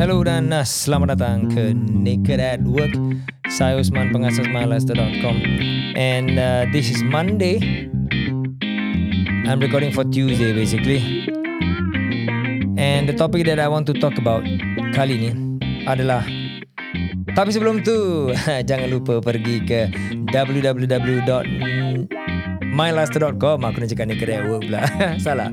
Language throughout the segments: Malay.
Hello dan uh, selamat datang ke Naked at Work. Saya Usman pengasas mylifestyle.com and uh, this is Monday. I'm recording for Tuesday basically. And the topic that I want to talk about kali ni adalah tapi sebelum tu jangan lupa pergi ke www mylaster.com aku nak cakap ni kedai work pula. Salah.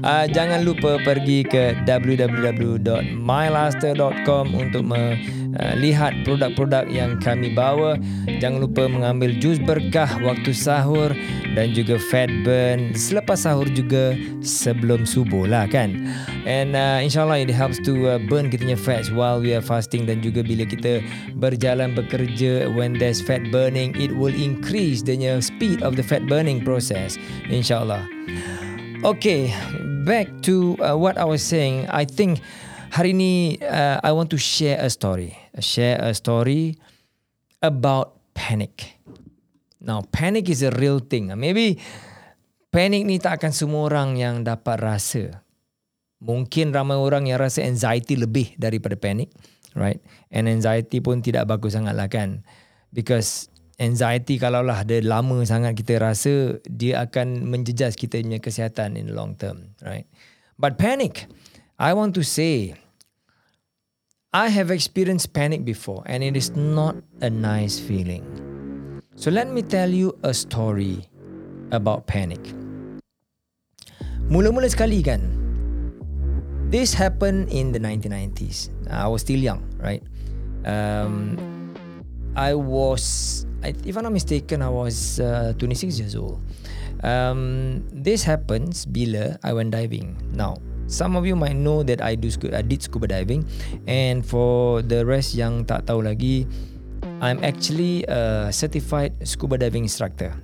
Uh, jangan lupa pergi ke www.mylaster.com untuk melihat uh, produk-produk yang kami bawa. Jangan lupa mengambil jus berkah waktu sahur dan juga fat burn selepas sahur juga sebelum subuh lah kan? And uh, insyaAllah it helps to uh, burn kita punya fats while we are fasting dan juga bila kita berjalan bekerja when there's fat burning it will increase the speed of the fat burning process insyaAllah. Okay back to uh, what I was saying. I think hari ni uh, I want to share a story share a story about panic Now, panic is a real thing. Maybe panic ni tak akan semua orang yang dapat rasa. Mungkin ramai orang yang rasa anxiety lebih daripada panic. Right? And anxiety pun tidak bagus sangat lah kan. Because anxiety kalau lah ada lama sangat kita rasa, dia akan menjejas kita punya kesihatan in the long term. Right? But panic, I want to say, I have experienced panic before and it is not a nice feeling. So let me tell you a story about panic. Mula-mula sekali kan, this happened in the 1990s. I was still young, right? Um, I was, if I'm not mistaken, I was uh, 26 years old. Um, this happens bila I went diving. Now, some of you might know that I do I did scuba diving, and for the rest yang tak tahu lagi, I'm actually a certified scuba diving instructor.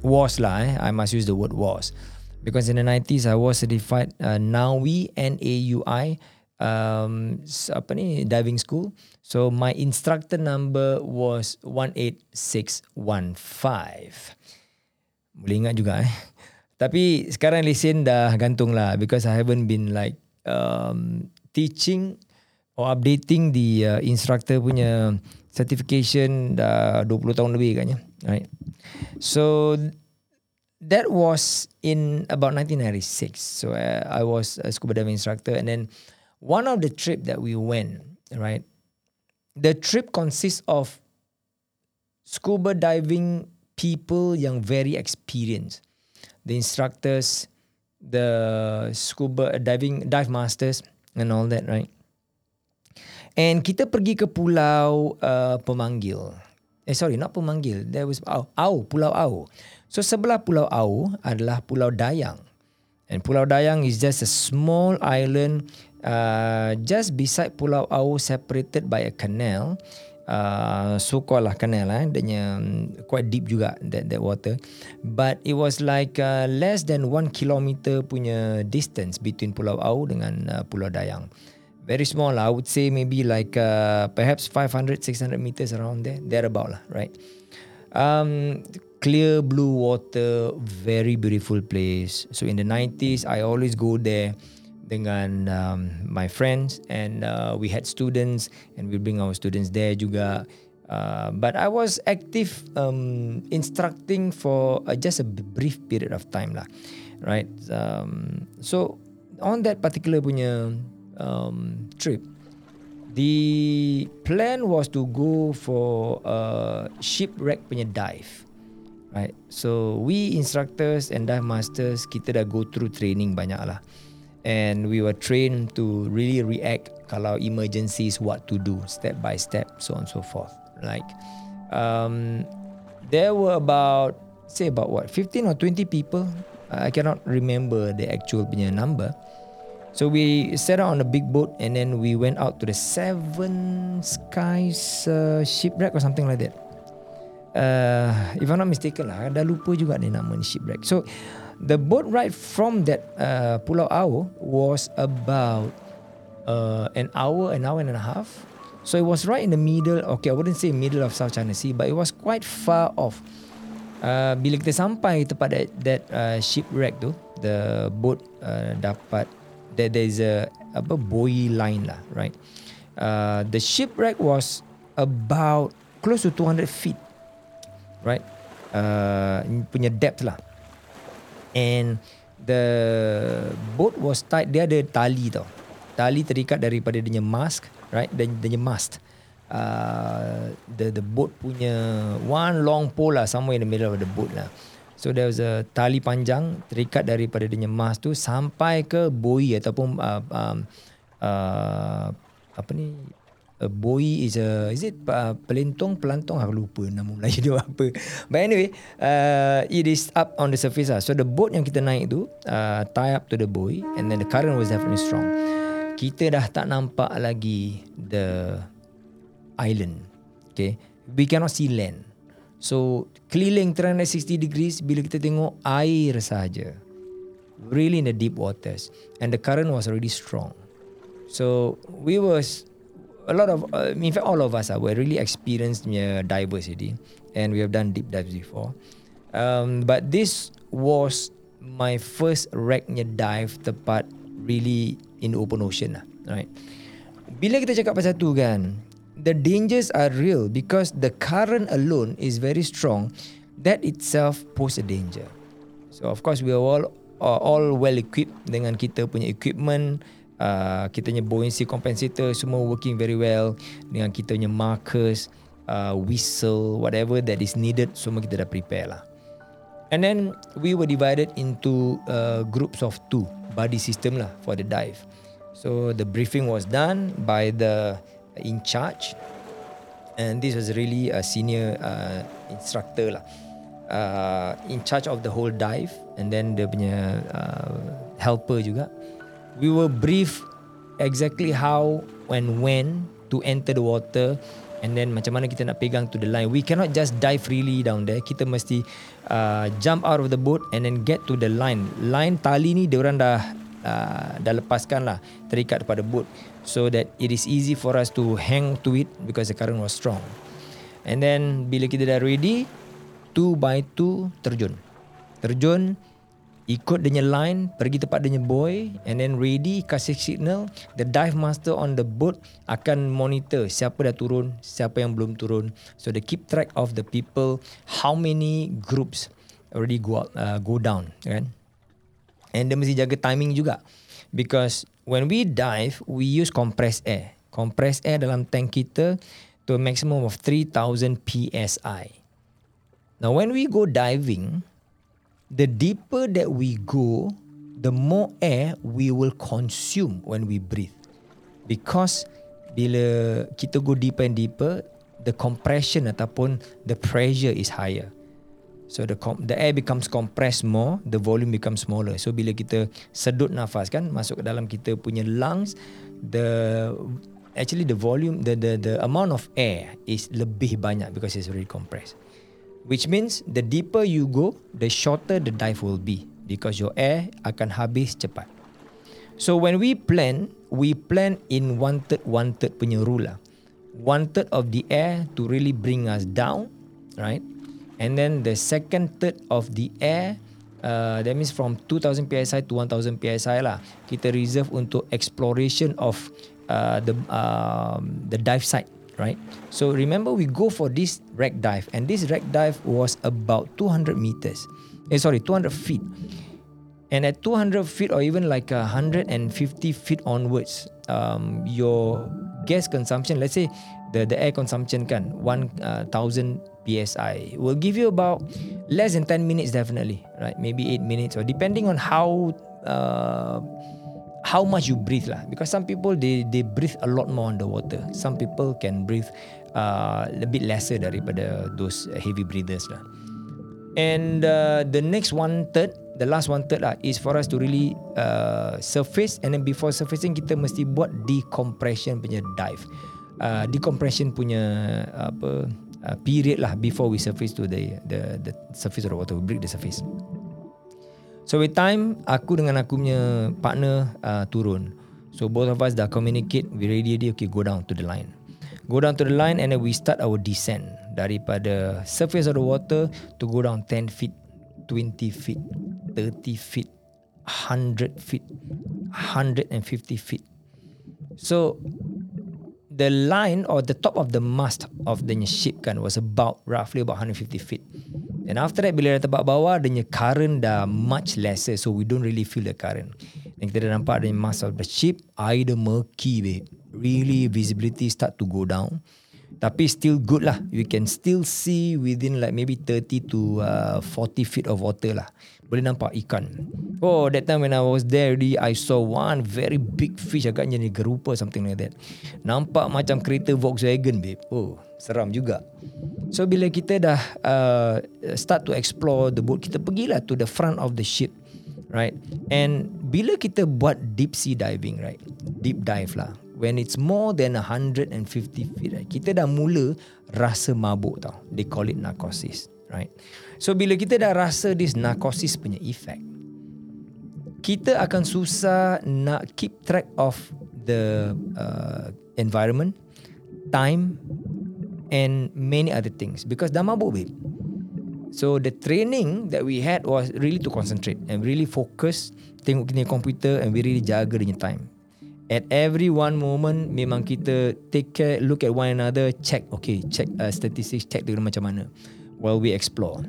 Was lah eh. I must use the word was. Because in the 90s, I was certified uh, NAUI, N-A-U-I, um, apa ni, diving school. So, my instructor number was 18615. Boleh ingat juga eh. Tapi sekarang lesen dah gantung lah because I haven't been like um, teaching or updating the uh, instructor punya certification dah 20 tahun lebih katnya right. So that was in about 1996 so uh, i was a scuba diving instructor and then one of the trip that we went right the trip consists of scuba diving people yang very experienced the instructors the scuba diving dive masters and all that right And kita pergi ke pulau uh, pemanggil. Eh sorry, not pemanggil. There was Au, Au, Pulau Au. So sebelah Pulau Au adalah Pulau Dayang. And Pulau Dayang is just a small island uh, just beside Pulau Au separated by a canal. Uh, so called lah canal eh. Dia quite deep juga that that water. But it was like uh, less than one kilometer punya distance between Pulau Au dengan uh, Pulau Dayang. Very small I would say maybe like uh, perhaps 500 600 meters around there there about lah right? Um, clear blue water very beautiful place. So in the 90s I always go there dengan um, my friends and uh, we had students and we bring our students there juga uh, but I was active um, instructing for uh, just a brief period of time lah right um, so on that particular punya um, trip, the plan was to go for a shipwreck punya dive. Right. So we instructors and dive masters kita dah go through training banyak lah. And we were trained to really react kalau emergencies what to do step by step so on so forth. Like um, there were about say about what 15 or 20 people. I cannot remember the actual punya number. So we set out on a big boat and then we went out to the Seven Skies uh, shipwreck or something like that. Uh, if I'm not mistaken lah, dah lupa juga ni nama ni shipwreck. So the boat ride from that uh, Pulau Au was about uh, an hour, an hour and a half. So it was right in the middle. Okay, I wouldn't say middle of South China Sea, but it was quite far off. Uh, bila kita sampai tempat that, that uh, shipwreck tu, the boat uh, dapat there there is a apa buoy line lah right Uh, the shipwreck was about close to 200 feet, right? Uh, punya depth lah. And the boat was tied. Dia ada tali tau. Tali terikat daripada dia mask, right? Dan dia mast. Uh, the the boat punya one long pole lah somewhere in the middle of the boat lah. So there was a tali panjang terikat daripada dia mast tu sampai ke buoy ataupun uh, um, uh, apa ni a buoy is a is it uh, pelentong pelantong? Aku lupa nama Melayu dia apa. But anyway uh, it is up on the surface lah. So the boat yang kita naik tu uh, tie up to the buoy and then the current was definitely strong. Kita dah tak nampak lagi the island okay? We cannot see land. So keliling 360 degrees bila kita tengok air saja really in the deep waters. And the current was already strong. So we was a lot of uh, in fact all of us are we're really experienced punya divers already and we have done deep dives before. Um, but this was my first wrecknya dive tepat really in open ocean lah right? Bila kita cakap pasal tu kan the dangers are real because the current alone is very strong. That itself pose a danger. So of course we are all uh, all well equipped dengan kita punya equipment uh, kita punya buoyancy compensator semua working very well dengan kita punya markers uh, whistle whatever that is needed semua kita dah prepare lah. And then we were divided into uh, groups of two body system lah for the dive. So the briefing was done by the in charge and this was really a senior uh, instructor lah. Uh, in charge of the whole dive and then dia punya uh, helper juga we were brief exactly how and when to enter the water and then macam mana kita nak pegang to the line. We cannot just dive freely down there. Kita mesti uh, jump out of the boat and then get to the line. Line tali ni diorang dah uh, dah lepaskan lah terikat pada boat. So that it is easy for us to hang to it because the current was strong. And then bila kita dah ready two by two terjun. Terjun ikut dia line pergi tempat dia boy and then ready kasih signal the dive master on the boat akan monitor siapa dah turun siapa yang belum turun. So they keep track of the people how many groups already go up, uh, go down kan? And dia mesti jaga timing juga. Because when we dive we use compressed air. Compressed air dalam tank kita to a maximum of 3000 psi now when we go diving the deeper that we go, the more air we will consume when we breathe. Because bila kita go deeper and deeper, the compression ataupun the pressure is higher. So the the air becomes compressed more, the volume becomes smaller. So bila kita sedut nafas kan masuk ke dalam kita punya lungs, the actually the volume the the the amount of air is lebih banyak because it's already compressed. Which means the deeper you go, the shorter the dive will be because your air akan habis cepat. So when we plan, we plan in one third one third punya rule lah. One third of the air to really bring us down, right? And then the second third of the air, uh, that means from 2000 psi to 1000 psi lah. Kita reserve untuk exploration of uh, the um, the dive site right? So remember we go for this wreck dive and this wreck dive was about 200 meters. Eh, sorry, 200 feet. And at 200 feet or even like 150 feet onwards, um, your gas consumption, let's say the, the air consumption can 1000 uh, psi, will give you about less than 10 minutes definitely, right? Maybe 8 minutes or depending on how uh, how much you breathe lah. Because some people they they breathe a lot more underwater. Some people can breathe uh, a bit lesser daripada those heavy breathers lah. And uh, the next one third the last one third lah is for us to really uh, surface. And then before surfacing kita mesti buat decompression punya dive. Uh, decompression punya apa uh, period lah before we surface to the the the surface of the water. We break the surface So with time aku dengan aku punya partner uh, turun. So both of us dah communicate we ready dia okay go down to the line. Go down to the line and then we start our descent daripada surface of the water to go down 10 feet, 20 feet, 30 feet, 100 feet, 150 feet. So the line or the top of the mast of the ship kan was about roughly about 150 feet. And after that bila dah tebak bawah the current dah much lesser so we don't really feel the current. Dan kita dah nampak the mast of the ship air dah murky babe. Really visibility start to go down. Tapi still good lah. You can still see within like maybe 30 to uh, 40 feet of water lah. Boleh nampak ikan. Oh, that time when I was there already, I saw one very big fish agaknya ni gerupa something like that. Nampak macam kereta Volkswagen babe. Oh, seram juga. So bila kita dah uh, start to explore the boat, kita pergilah to the front of the ship. Right? And bila kita buat deep sea diving, right? Deep dive lah when it's more than 150 feet right, kita dah mula rasa mabuk tau they call it narcosis right? So bila kita dah rasa this narcosis punya effect kita akan susah nak keep track of the uh, environment time and many other things. Because dah mabuk babe. So the training that we had was really to concentrate and really focus tengok kita komputer and we really jaga dia time. At every one moment memang kita take care look at one another check okay check uh, statistics check dengan macam mana while we explore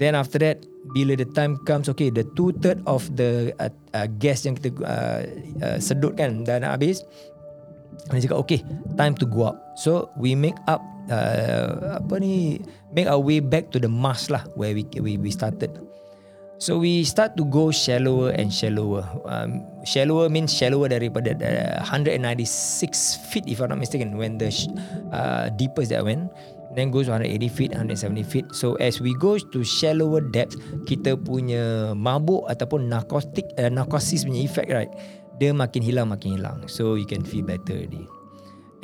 then after that bila the time comes okay the two third of the uh, uh, gas yang kita uh, uh, sedut kan dah nak habis dia cakap okay time to go up so we make up uh, apa ni make our way back to the mast lah where we we, we started So we start to go shallower and shallower. Um, shallower means shallower daripada uh, 196 feet if I'm not mistaken when the uh, deepest that went. Then goes 180 feet, 170 feet. So as we go to shallower depth, kita punya mabuk ataupun narcotic, uh, narcosis punya effect right, dia makin hilang, makin hilang. So you can feel better already.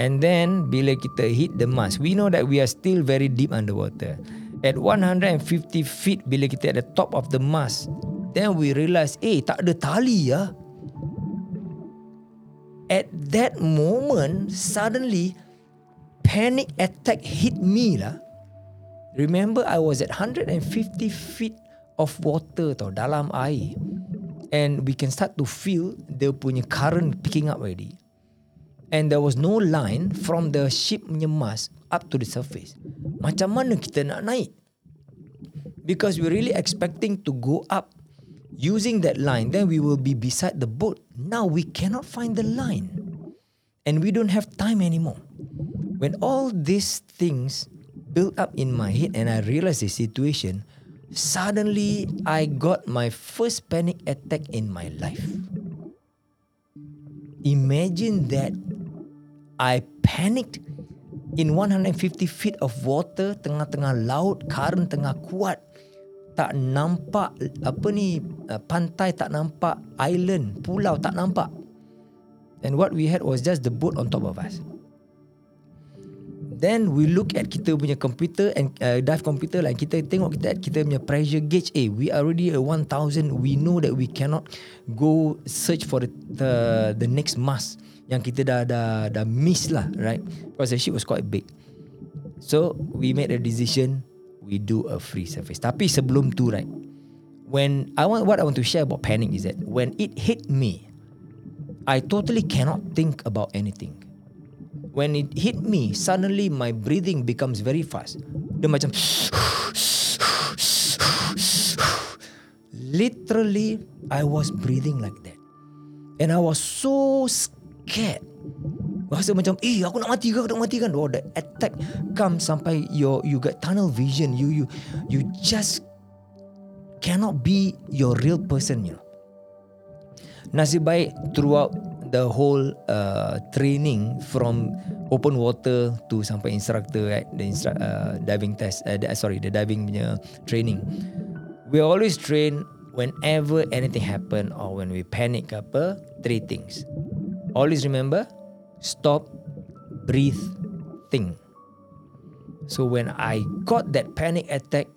And then bila kita hit the mast, we know that we are still very deep underwater at 150 feet bila kita at the top of the mast then we realise eh tak ada tali ya at that moment suddenly panic attack hit me lah remember i was at 150 feet of water tau dalam air and we can start to feel the punya current picking up already and there was no line from the ship punya mast up to the surface macam mana kita nak naik? Because we're really expecting to go up using that line, then we will be beside the boat. Now we cannot find the line. And we don't have time anymore. When all these things built up in my head and I realized the situation, suddenly I got my first panic attack in my life. Imagine that I panicked in 150 feet of water tengah-tengah laut current tengah kuat. Tak nampak apa ni uh, pantai tak nampak island pulau tak nampak. And what we had was just the boat on top of us then we look at kita punya computer and uh, dive computer like kita tengok kita kita punya pressure gauge. Eh we already at 1000 we know that we cannot go search for the the, the next mast yang kita dah dah dah miss lah right? Because the ship was quite big. So we made a decision we do a free surface. Tapi sebelum tu right when I want what I want to share about panic is that when it hit me I totally cannot think about anything when it hit me suddenly my breathing becomes very fast. Dia macam literally I was breathing like that. And I was so scared. Rasa macam Eh aku nak mati ke? Aku nak mati kan? Oh the attack Come sampai your You get tunnel vision. You you You just Cannot be Your real person you know. Nasib baik Throughout The whole uh, Training From Open water To sampai instructor right? The instru- uh, diving test uh, the, Sorry The diving punya Training We always train Whenever anything happen Or when we panic apa Three things always remember stop breathe think so when i got that panic attack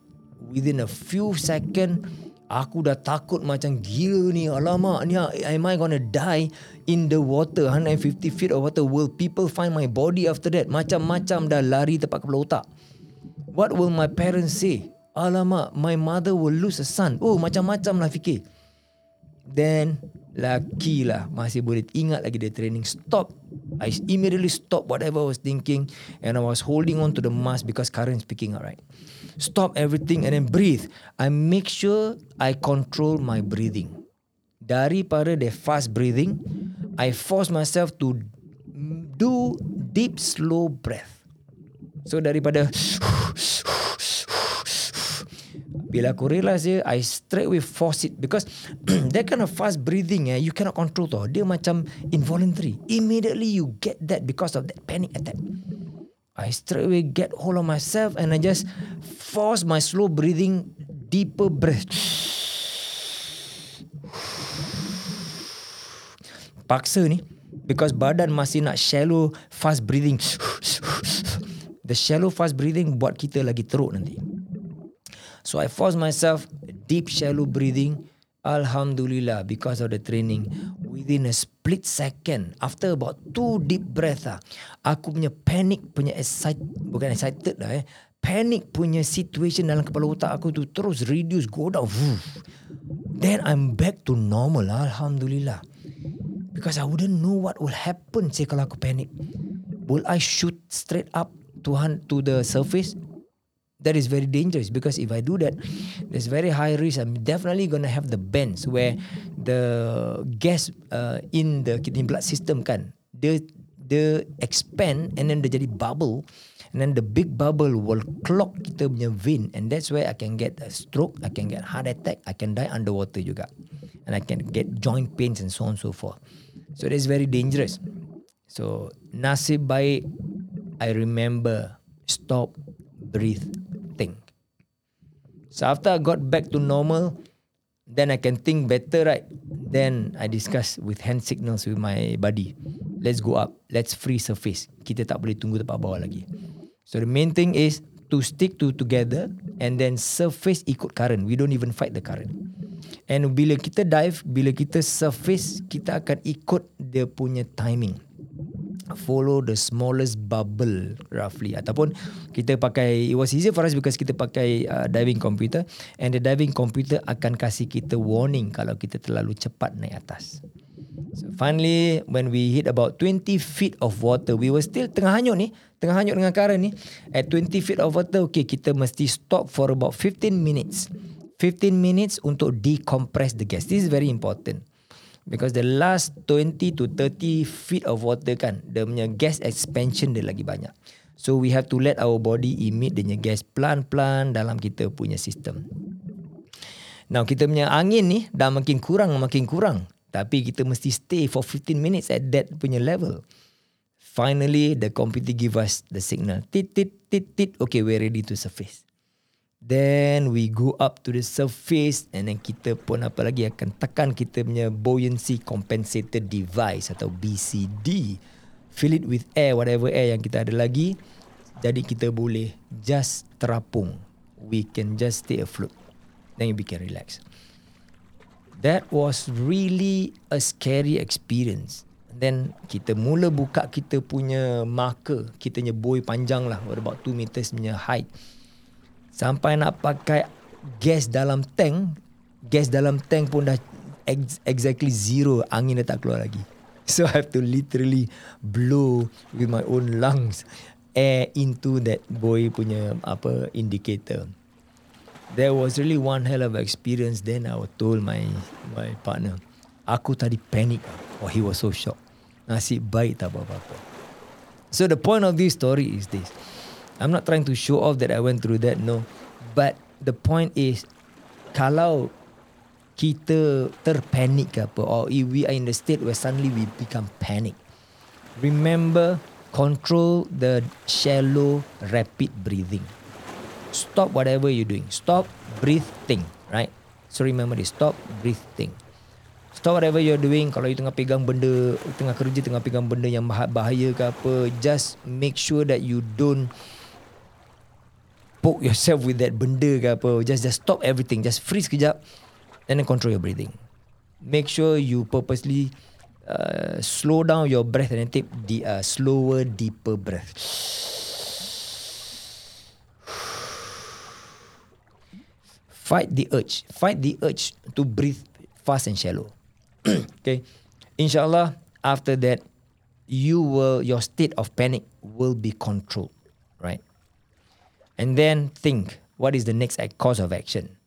within a few second aku dah takut macam gila ni. Alamak ni am i to die in the water? 150 feet of water. Will people find my body after that? Macam-macam dah lari tempat kepala otak. What will my parents say? Alamak my mother will lose a son. Oh macam-macam lah fikir. Then lucky lah masih boleh ingat lagi the training stop. I immediately stop whatever I was thinking and I was holding on to the mask because current speaking out right. Stop everything and then breathe. I make sure I control my breathing. Daripada the fast breathing, I force myself to do deep slow breath. So daripada bila aku realise je, I straight away force it because that kind of fast breathing eh, you cannot control tau. Dia macam involuntary. Immediately you get that because of that panic attack. I straight away get hold of myself and I just force my slow breathing, deeper breath. Paksa ni because badan masih nak shallow fast breathing. The shallow fast breathing buat kita lagi teruk nanti. So I force myself deep shallow breathing. Alhamdulillah because of the training. Within a split second after about two deep breath ah aku punya panic punya excited bukan excited lah eh. Panic punya situation dalam kepala otak aku tu terus reduce go down then I'm back to normal alhamdulillah. Because I wouldn't know what will happen say kalau aku panic. Will I shoot straight up to to the surface that is very dangerous because if I do that, there's very high risk. I'm definitely gonna have the bends where the gas uh, in the kidney blood system kan, the the expand and then dia jadi bubble, and then the big bubble will clog kita punya vein, and that's where I can get a stroke, I can get heart attack, I can die underwater juga, and I can get joint pains and so on and so forth. So that's very dangerous. So nasib baik, I remember stop, breathe, So after I got back to normal, then I can think better, right? Then I discuss with hand signals with my buddy. Let's go up. Let's free surface. Kita tak boleh tunggu tempat bawah lagi. So the main thing is to stick to together and then surface ikut current. We don't even fight the current. And bila kita dive, bila kita surface, kita akan ikut dia punya timing follow the smallest bubble roughly. Ataupun kita pakai it was easier for us because kita pakai uh, diving computer. And the diving computer akan kasih kita warning kalau kita terlalu cepat naik atas. So finally when we hit about 20 feet of water we were still tengah hanyut ni tengah hanyut dengan current ni. At 20 feet of water okay kita mesti stop for about 15 minutes. 15 minutes untuk decompress the gas. This is very important Because the last 20 to 30 feet of water kan, the punya gas expansion dia lagi banyak. So we have to let our body emit the gas pelan-pelan dalam kita punya sistem. Now kita punya angin ni dah makin kurang makin kurang. Tapi kita mesti stay for 15 minutes at that punya level. Finally the computer give us the signal. Tit tit tit tit. Okay we're ready to surface. Then we go up to the surface and then kita pun apa lagi akan tekan kita punya buoyancy compensator device atau BCD. Fill it with air, whatever air yang kita ada lagi. Jadi kita boleh just terapung. We can just stay afloat. Then we can relax. That was really a scary experience. And then kita mula buka kita punya marker. Kita punya buoy panjang lah. About 2 meters punya height. Sampai nak pakai gas dalam tank, gas dalam tank pun dah ex- exactly zero, angin dah tak keluar lagi. So I have to literally blow with my own lungs air into that boy punya apa indicator. There was really one hell of experience. Then I told my my partner, aku tadi panic. Oh, he was so shocked. Nasib baik tak apa-apa. So the point of this story is this. I'm not trying to show off that I went through that. No. But the point is, kalau kita terpanik ke apa, or if we are in the state where suddenly we become panic, remember, control the shallow, rapid breathing. Stop whatever you're doing. Stop, breathe, think. Right? So remember this. Stop, breathe, think. Stop whatever you're doing. Kalau you tengah pegang benda, tengah kerja, tengah pegang benda yang bahaya ke apa, just make sure that you don't poke yourself with that benda ke apa just just stop everything. Just freeze kejap and then control your breathing. Make sure you purposely uh, slow down your breath and then take the uh, slower deeper breath. Fight the urge. Fight the urge to breathe fast and shallow. Okay. Inshallah, after that, you will your state of panic will be controlled? And then think what is the next course of action.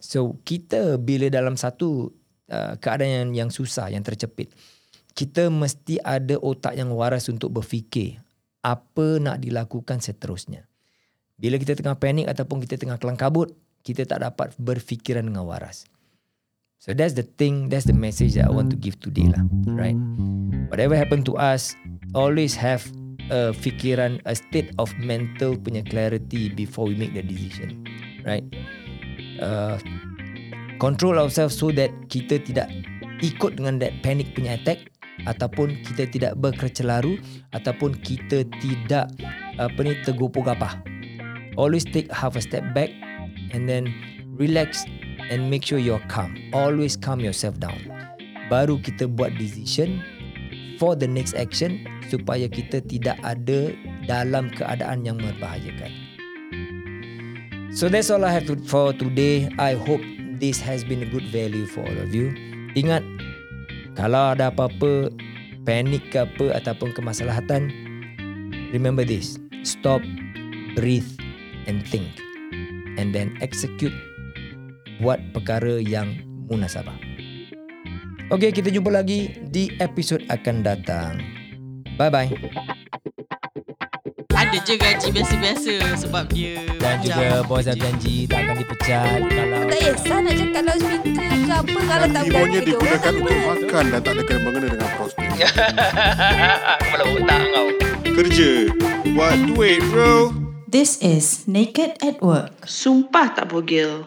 So kita bila dalam satu uh, keadaan yang, yang susah, yang tercepit, kita mesti ada otak yang waras untuk berfikir apa nak dilakukan seterusnya. Bila kita tengah panik ataupun kita tengah kelang kabut, kita tak dapat berfikiran dengan waras. So that's the thing, that's the message that I want to give today lah, right? Whatever happen to us, always have a fikiran, a state of mental punya clarity before we make the decision, right? Uh, control ourselves so that kita tidak ikut dengan that panic punya attack ataupun kita tidak berkecelaru ataupun kita tidak apa ni tergopoh gapah. Always take half a step back and then relax and make sure you're calm. Always calm yourself down. Baru kita buat decision for the next action supaya kita tidak ada dalam keadaan yang membahayakan. So that's all I have to, for today. I hope this has been a good value for all of you. Ingat, kalau ada apa-apa, panik ke apa ataupun kemaslahatan, remember this. Stop, breathe and think. And then execute buat perkara yang munasabah. Okey, kita jumpa lagi di episod akan datang. Bye-bye. Ada je gaji biasa-biasa sebab dia Dan juga bos dah janji tak akan dipecat kalau Tak kisah nak cakap loudspeaker ke apa Kalau tak Ibunya berani digunakan untuk makan dan tak ada kena mengena dengan prospek. Kepala otak kau. Kerja. Buat duit bro. This is Naked at Work. Sumpah tak bogil